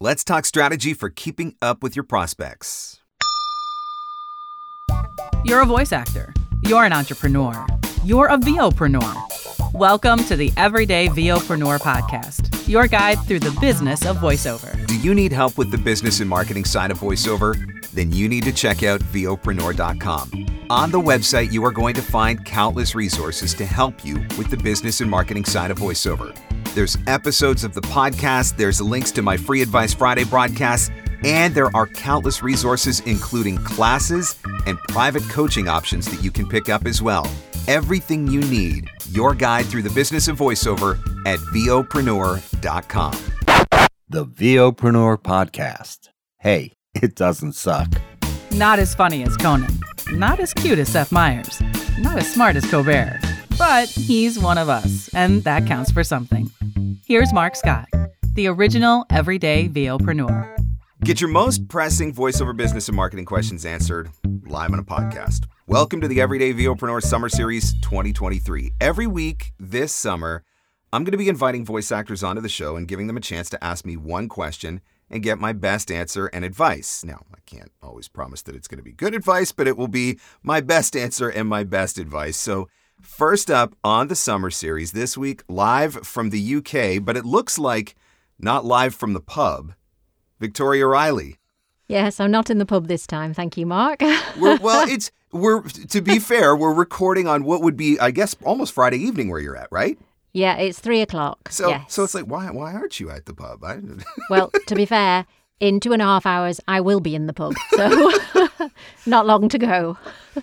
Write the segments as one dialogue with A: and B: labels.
A: Let's talk strategy for keeping up with your prospects.
B: You're a voice actor. You're an entrepreneur. You're a VOpreneur. Welcome to the Everyday VOpreneur podcast, your guide through the business of voiceover.
A: Do you need help with the business and marketing side of voiceover? Then you need to check out VOpreneur.com. On the website, you are going to find countless resources to help you with the business and marketing side of voiceover. There's episodes of the podcast, there's links to my free Advice Friday broadcasts, and there are countless resources, including classes and private coaching options that you can pick up as well. Everything you need, your guide through the business of voiceover at VOpreneur.com.
C: The VOpreneur Podcast. Hey, it doesn't suck.
B: Not as funny as Conan, not as cute as Seth Meyers, not as smart as Colbert, but he's one of us, and that counts for something. Here's Marc Scott, the original everyday VOpreneur.
A: Get your most pressing voiceover business and marketing questions answered live on a podcast. Welcome to the Everyday VOpreneur Summer Series 2023. Every week this summer, I'm going to be inviting voice actors onto the show and giving them a chance to ask me one question and get my best answer and advice. Now, I can't always promise that it's going to be good advice, but it will be my best answer and my best advice. So, first up on the summer series this week, live from the UK, but it looks like not live from the pub. Victoria Riley.
D: Yes, I'm not in the pub this time. Thank you, Marc.
A: We're, well, it's we're to be fair, we're recording on what would be, I guess, almost Friday evening where you're at, right?
D: Yeah, it's three o'clock.
A: So,
D: yes.
A: so it's like, why, why aren't you at the pub? I,
D: well, to be fair, in two and a half hours, I will be in the pub. So not long to go.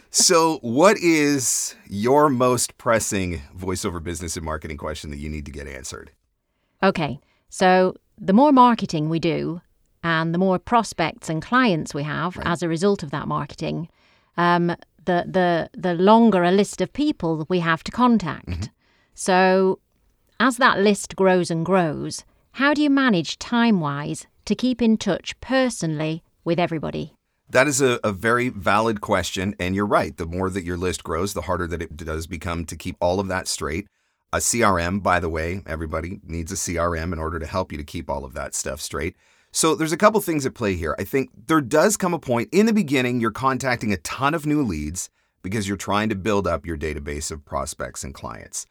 A: so, what is your most pressing voiceover business and marketing question that you need to get answered?
D: Okay, so the more marketing we do and the more prospects and clients we have as a result of that marketing, um, the, the, the longer a list of people we have to contact. So, as that list grows and grows, how do you manage time wise to keep in touch personally with everybody?
A: That is a, a very valid question. And you're right. The more that your list grows, the harder that it does become to keep all of that straight. A CRM, by the way, everybody needs a CRM in order to help you to keep all of that stuff straight. So there's a couple things at play here. I think there does come a point in the beginning you're contacting a ton of new leads because you're trying to build up your database of prospects and clients.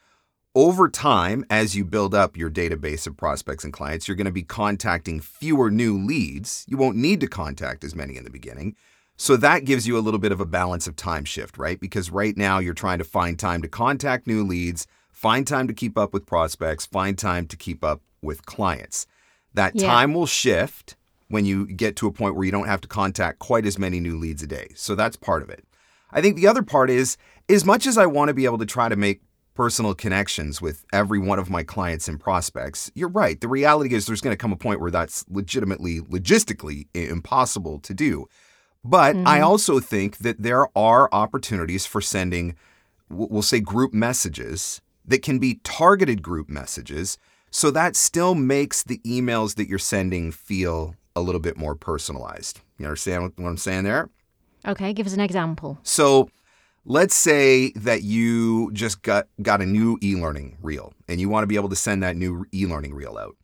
A: Over time, as you build up your database of prospects and clients, you're going to be contacting fewer new leads. You won't need to contact as many in the beginning. So that gives you a little bit of a balance of time shift, right? Because right now you're trying to find time to contact new leads, find time to keep up with prospects, find time to keep up with clients. That
D: Yeah.
A: time will shift when you get to a point where you don't have to contact quite as many new leads a day. So that's part of it. I think the other part is as much as I want to be able to try to make personal connections with every one of my clients and prospects, you're right. The reality is there's going to come a point where that's legitimately, logistically impossible to do. But I mm-hmm. also think that there are opportunities for sending, we'll say, group messages that can be targeted group messages. So that still makes the emails that you're sending feel a little bit more personalized. You understand what, what I'm saying there?
D: Okay, give us an example.
A: So let's say that you just got, got a new e learning reel and you want to be able to send that new e learning reel out.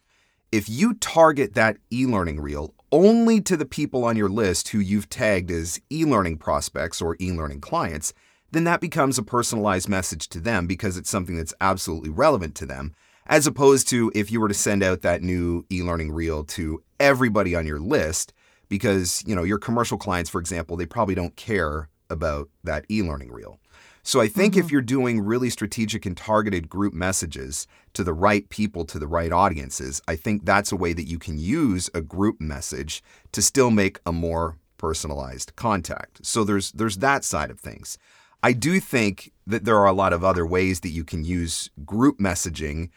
A: If you target that e learning reel only to the people on your list who you've tagged as e learning prospects or e learning clients, then that becomes a personalized message to them because it's something that's absolutely relevant to them. As opposed to if you were to send out that new e learning reel to everybody on your list, because you know your commercial clients, for example, they probably don't care about that e-learning reel. So I think if mm-hmm. you're doing really strategic and targeted group messages to the right people, to the right audiences, I think that's a way that you can use a group message to still make a more personalized contact. So there's there's that side of things. I do think that there are a lot of other ways that you can use group messaging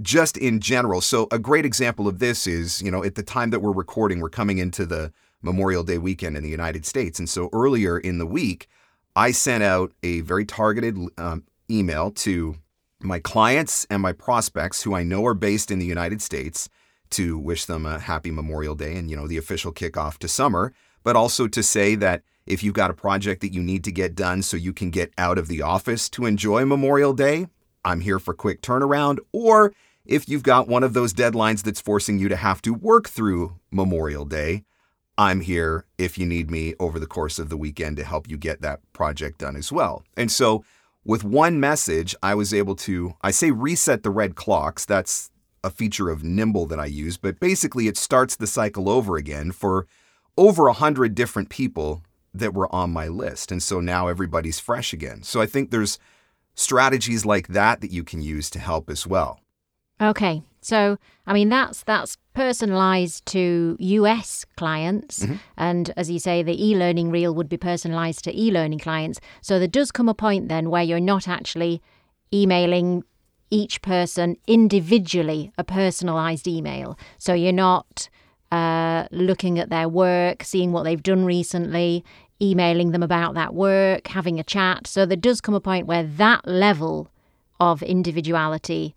A: just in general. So a great example of this is, you know, at the time that we're recording, we're coming into the Memorial Day weekend in the United States. And so earlier in the week, I sent out a very targeted um, email to my clients and my prospects who I know are based in the United States to wish them a happy Memorial Day and, you know, the official kickoff to summer, but also to say that if you've got a project that you need to get done so you can get out of the office to enjoy Memorial Day, I'm here for quick turnaround. Or if you've got one of those deadlines that's forcing you to have to work through Memorial Day, I'm here if you need me over the course of the weekend to help you get that project done as well. And so, with one message, I was able to, I say reset the red clocks. That's a feature of Nimble that I use, but basically it starts the cycle over again for over a hundred different people that were on my list. And so now everybody's fresh again. So I think there's strategies like that that you can use to help as well.
D: Okay. So, I mean, that's that's personalized to US clients,
A: Mm-hmm.
D: and as you say, the e-learning reel would be personalized to e-learning clients. So there does come a point then where you're not actually emailing each person individually a personalized email. So you're not uh, looking at their work, seeing what they've done recently, emailing them about that work, having a chat. So there does come a point where that level of individuality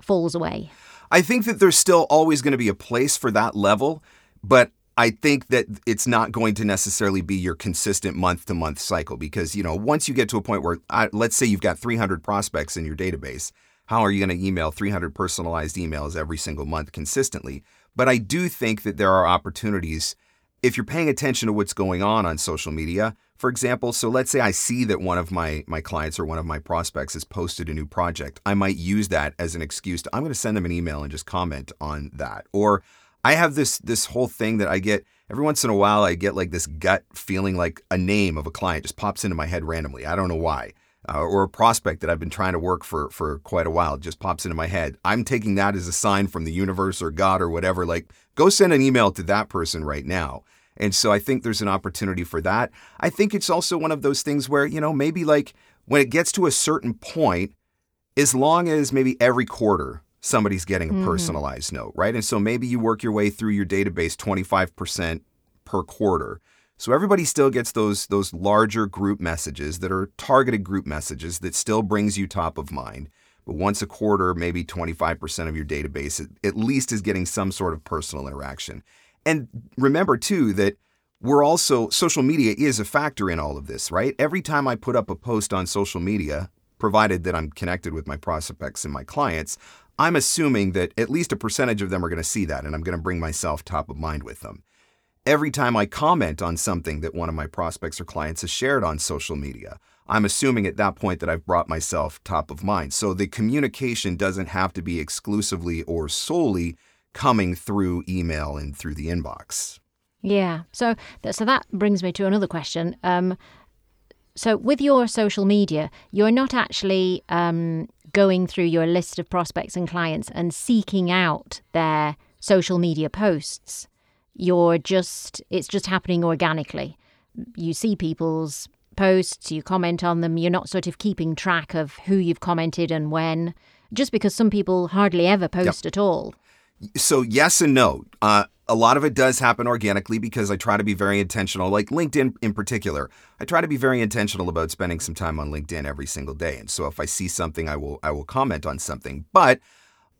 D: falls away.
A: I think that there's still always going to be a place for that level, but I think that it's not going to necessarily be your consistent month to month cycle because, you know, once you get to a point where, uh, let's say you've got 300 prospects in your database, how are you going to email 300 personalized emails every single month consistently? But I do think that there are opportunities if you're paying attention to what's going on on social media, for example, so let's say I see that one of my my clients or one of my prospects has posted a new project, I might use that as an excuse to I'm going to send them an email and just comment on that. Or I have this this whole thing that I get every once in a while I get like this gut feeling like a name of a client just pops into my head randomly. I don't know why. Uh, or a prospect that I've been trying to work for for quite a while just pops into my head. I'm taking that as a sign from the universe or God or whatever like go send an email to that person right now. And so I think there's an opportunity for that. I think it's also one of those things where, you know, maybe like when it gets to a certain point, as long as maybe every quarter somebody's getting a mm-hmm. personalized note, right? And so maybe you work your way through your database 25% per quarter. So everybody still gets those those larger group messages that are targeted group messages that still brings you top of mind. But once a quarter, maybe 25% of your database at- at least is getting some sort of personal interaction. And remember too that we're also social media is a factor in all of this, right? Every time I put up a post on social media, provided that I'm connected with my prospects and my clients, I'm assuming that at least a percentage of them are going to see that and I'm going to bring myself top of mind with them. Every time I comment on something that one of my prospects or clients has shared on social media, I'm assuming at that point that I've brought myself top of mind. So the communication doesn't have to be exclusively or solely coming through email and through the inbox.
D: Yeah. So th- so that brings me to another question. Um, so with your social media, you're not actually um, going through your list of prospects and clients and seeking out their social media posts. You're just it's just happening organically. You see people's posts, you comment on them. You're not sort of keeping track of who you've commented and when. Just because some people hardly ever post at all.
A: So yes and no. Uh, a lot of it does happen organically because I try to be very intentional. Like LinkedIn in particular, I try to be very intentional about spending some time on LinkedIn every single day. And so if I see something, I will I will comment on something. But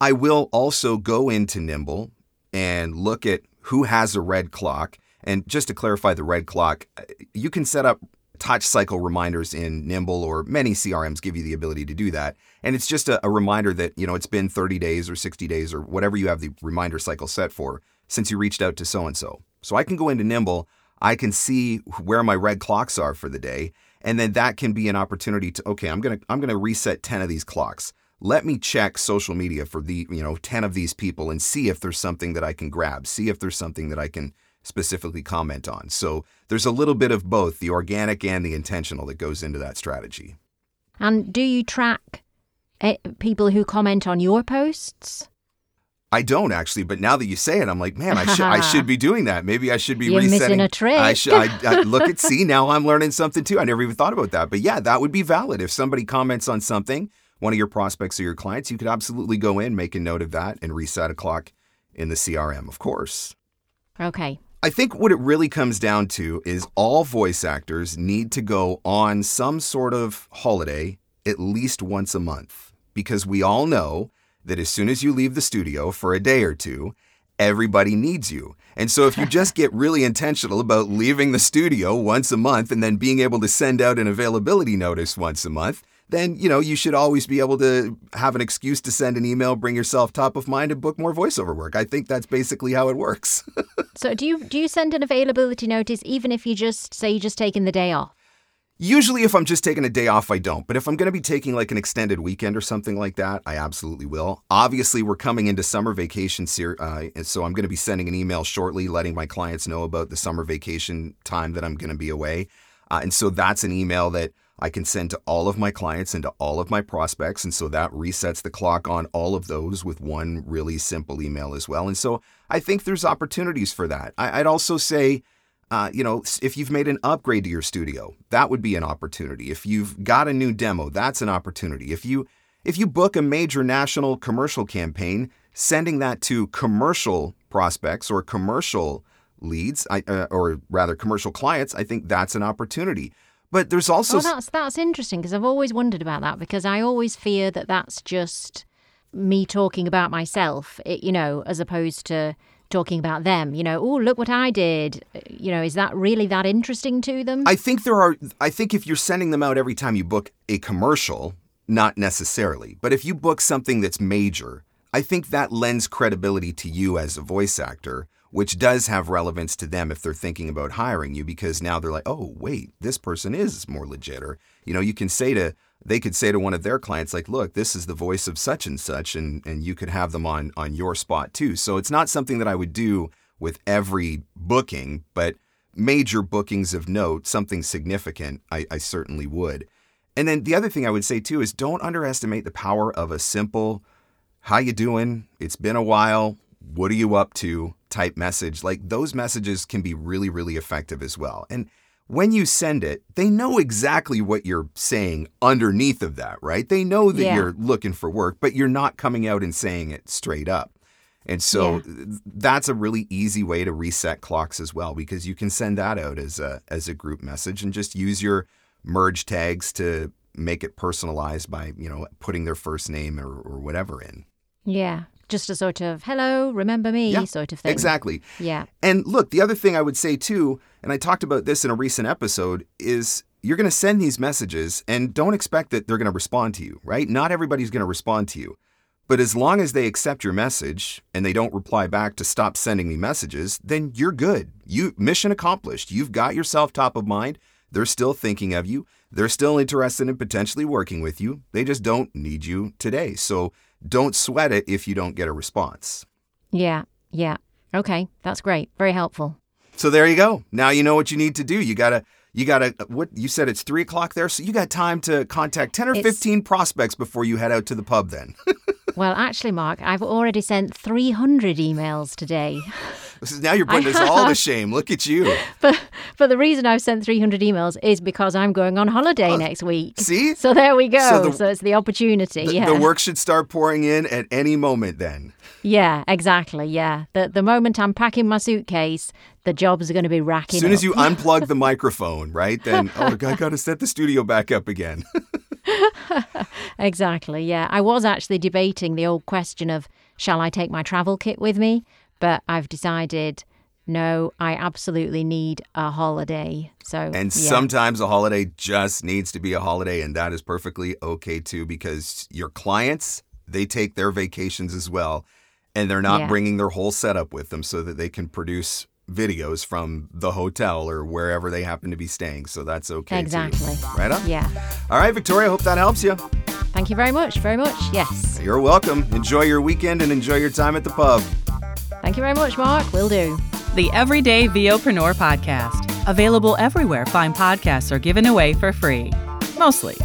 A: I will also go into Nimble and look at who has a red clock. And just to clarify the red clock, uh, you can set up touch cycle reminders in Nimble or many CRMs give you the ability to do that. And it's just a, a reminder that, you know, it's been 30 days or 60 days or whatever you have the reminder cycle set for since you reached out to so and so. So I can go into Nimble, I can see where my red clocks are for the day, and then that can be an opportunity to okay, I'm going to I'm going to reset 10 of these clocks. Let me check social media for the, you know, 10 of these people and see if there's something that I can grab, see if there's something that I can specifically comment on. So there's a little bit of both the organic and the intentional that goes into that strategy.
D: And do you track eh, people who comment on your posts?
A: I don't actually, but now that you say it, I'm like, man, I should I should be doing that. Maybe I should be
D: You're missing
A: resetting.
D: a trick.
A: I should. I, I, look at see now I'm learning something too. I never even thought about that. But yeah, that would be valid if somebody comments on something, one of your prospects or your clients, you could absolutely go in, make a note of that, and reset a clock in the CRM, of course.
D: Okay.
A: I think what it really comes down to is all voice actors need to go on some sort of holiday at least once a month because we all know that as soon as you leave the studio for a day or two, everybody needs you. And so if you just get really intentional about leaving the studio once a month and then being able to send out an availability notice once a month, then you know you should always be able to have an excuse to send an email, bring yourself top of mind, and book more voiceover work. I think that's basically how it works.
D: So do you do you send an availability notice even if you just say you're just taking the day off?
A: Usually, if I'm just taking a day off, I don't. But if I'm going to be taking like an extended weekend or something like that, I absolutely will. Obviously, we're coming into summer vacation, uh, so I'm going to be sending an email shortly letting my clients know about the summer vacation time that I'm going to be away. Uh, and so that's an email that I can send to all of my clients and to all of my prospects. And so that resets the clock on all of those with one really simple email as well. And so I think there's opportunities for that. I'd also say, uh, you know, if you've made an upgrade to your studio, that would be an opportunity. If you've got a new demo, that's an opportunity. If you if you book a major national commercial campaign, sending that to commercial prospects or commercial leads, I, uh, or rather commercial clients, I think that's an opportunity. But there's also
D: Oh, that's that's interesting because I've always wondered about that because I always fear that that's just me talking about myself, it, you know, as opposed to talking about them. You know, oh look what I did. Uh, You know, is that really that interesting to them?
A: I think there are. I think if you're sending them out every time you book a commercial, not necessarily. But if you book something that's major, I think that lends credibility to you as a voice actor, which does have relevance to them if they're thinking about hiring you because now they're like, oh, wait, this person is more legit. Or, you know, you can say to, they could say to one of their clients, like, look, this is the voice of such and such, and, and you could have them on, on your spot too. So it's not something that I would do with every booking, but major bookings of note, something significant, I, I certainly would. And then the other thing I would say too is don't underestimate the power of a simple, how you doing? It's been a while. What are you up to? type message. Like those messages can be really, really effective as well. And when you send it, they know exactly what you're saying underneath of that, right? They know that
D: Yeah.
A: you're looking for work, but you're not coming out and saying it straight up. And so
D: Yeah.
A: that's a really easy way to reset clocks as well because you can send that out as a as a group message and just use your merge tags to make it personalized by, you know, putting their first name or, or whatever in.
D: yeah, just a sort of hello, remember me
A: Yeah,
D: sort of thing.
A: Exactly.
D: Yeah.
A: And look, the other thing I would say too, and I talked about this in a recent episode, is you're going to send these messages and don't expect that they're going to respond to you, right? Not everybody's going to respond to you. But as long as they accept your message and they don't reply back to stop sending me messages, then you're good. You mission accomplished. You've got yourself top of mind. They're still thinking of you. They're still interested in potentially working with you. They just don't need you today. So don't sweat it if you don't get a response.
D: Yeah. Yeah. Okay, that's great. Very helpful.
A: So there you go. Now you know what you need to do. You gotta, you gotta. What you said? It's three o'clock there, so you got time to contact ten or
D: It's-
A: fifteen prospects before you head out to the pub. Then
D: Well, actually, Marc, I've already sent 300 emails today.
A: this is now you're putting us all to shame. Look at you.
D: But but the reason I've sent 300 emails is because I'm going on holiday next week.
A: See?
D: So there we go.
A: So
D: So, it's the opportunity.
A: The,
D: yeah.
A: the work should start pouring in at any moment. Then
D: Yeah, exactly. Yeah. The the moment I'm packing my suitcase, the jobs are going to be racking
A: as soon
D: up.
A: as you unplug the microphone, right? Then oh, I got to set the studio back up again.
D: Exactly. Yeah. I was actually debating the old question of shall I take my travel kit with me? But I've decided no, I absolutely need a holiday. So
A: And
D: yeah.
A: sometimes a holiday just needs to be a holiday, and that is perfectly okay too, because your clients, they take their vacations as well, and they're not
D: Yeah.
A: bringing their whole setup with them so that they can produce videos from the hotel or wherever they happen to be staying. So that's okay
D: Exactly.
A: too. Right on?
D: Yeah.
A: All right, Victoria, hope that helps you.
D: Thank you very much. Very much. Yes.
A: You're welcome. Enjoy your weekend and enjoy your time at the pub.
D: Thank you very much, Marc. Will do.
B: The Everyday VOpreneur podcast. Available everywhere fine podcasts are given away for free. Mostly,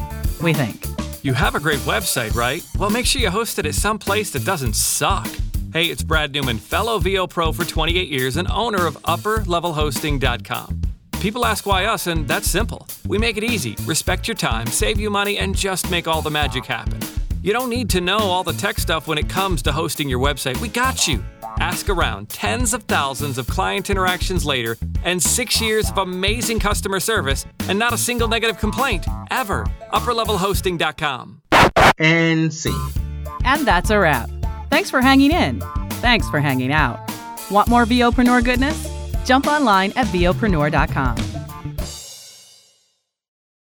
B: we think.
E: You have a great website, right? Well, make sure you host it at some place that doesn't suck. Hey, it's Brad Newman, fellow VO Pro for 28 years and owner of UpperLevelHosting.com. People ask why us, and that's simple. We make it easy, respect your time, save you money, and just make all the magic happen. You don't need to know all the tech stuff when it comes to hosting your website. We got you. Ask around tens of thousands of client interactions later, and six years of amazing customer service, and not a single negative complaint, ever. UpperLevelHosting.com.
C: And see.
B: And that's a wrap. Thanks for hanging in. Thanks for hanging out. Want more VOpreneur goodness? Jump online at VOpreneur.com.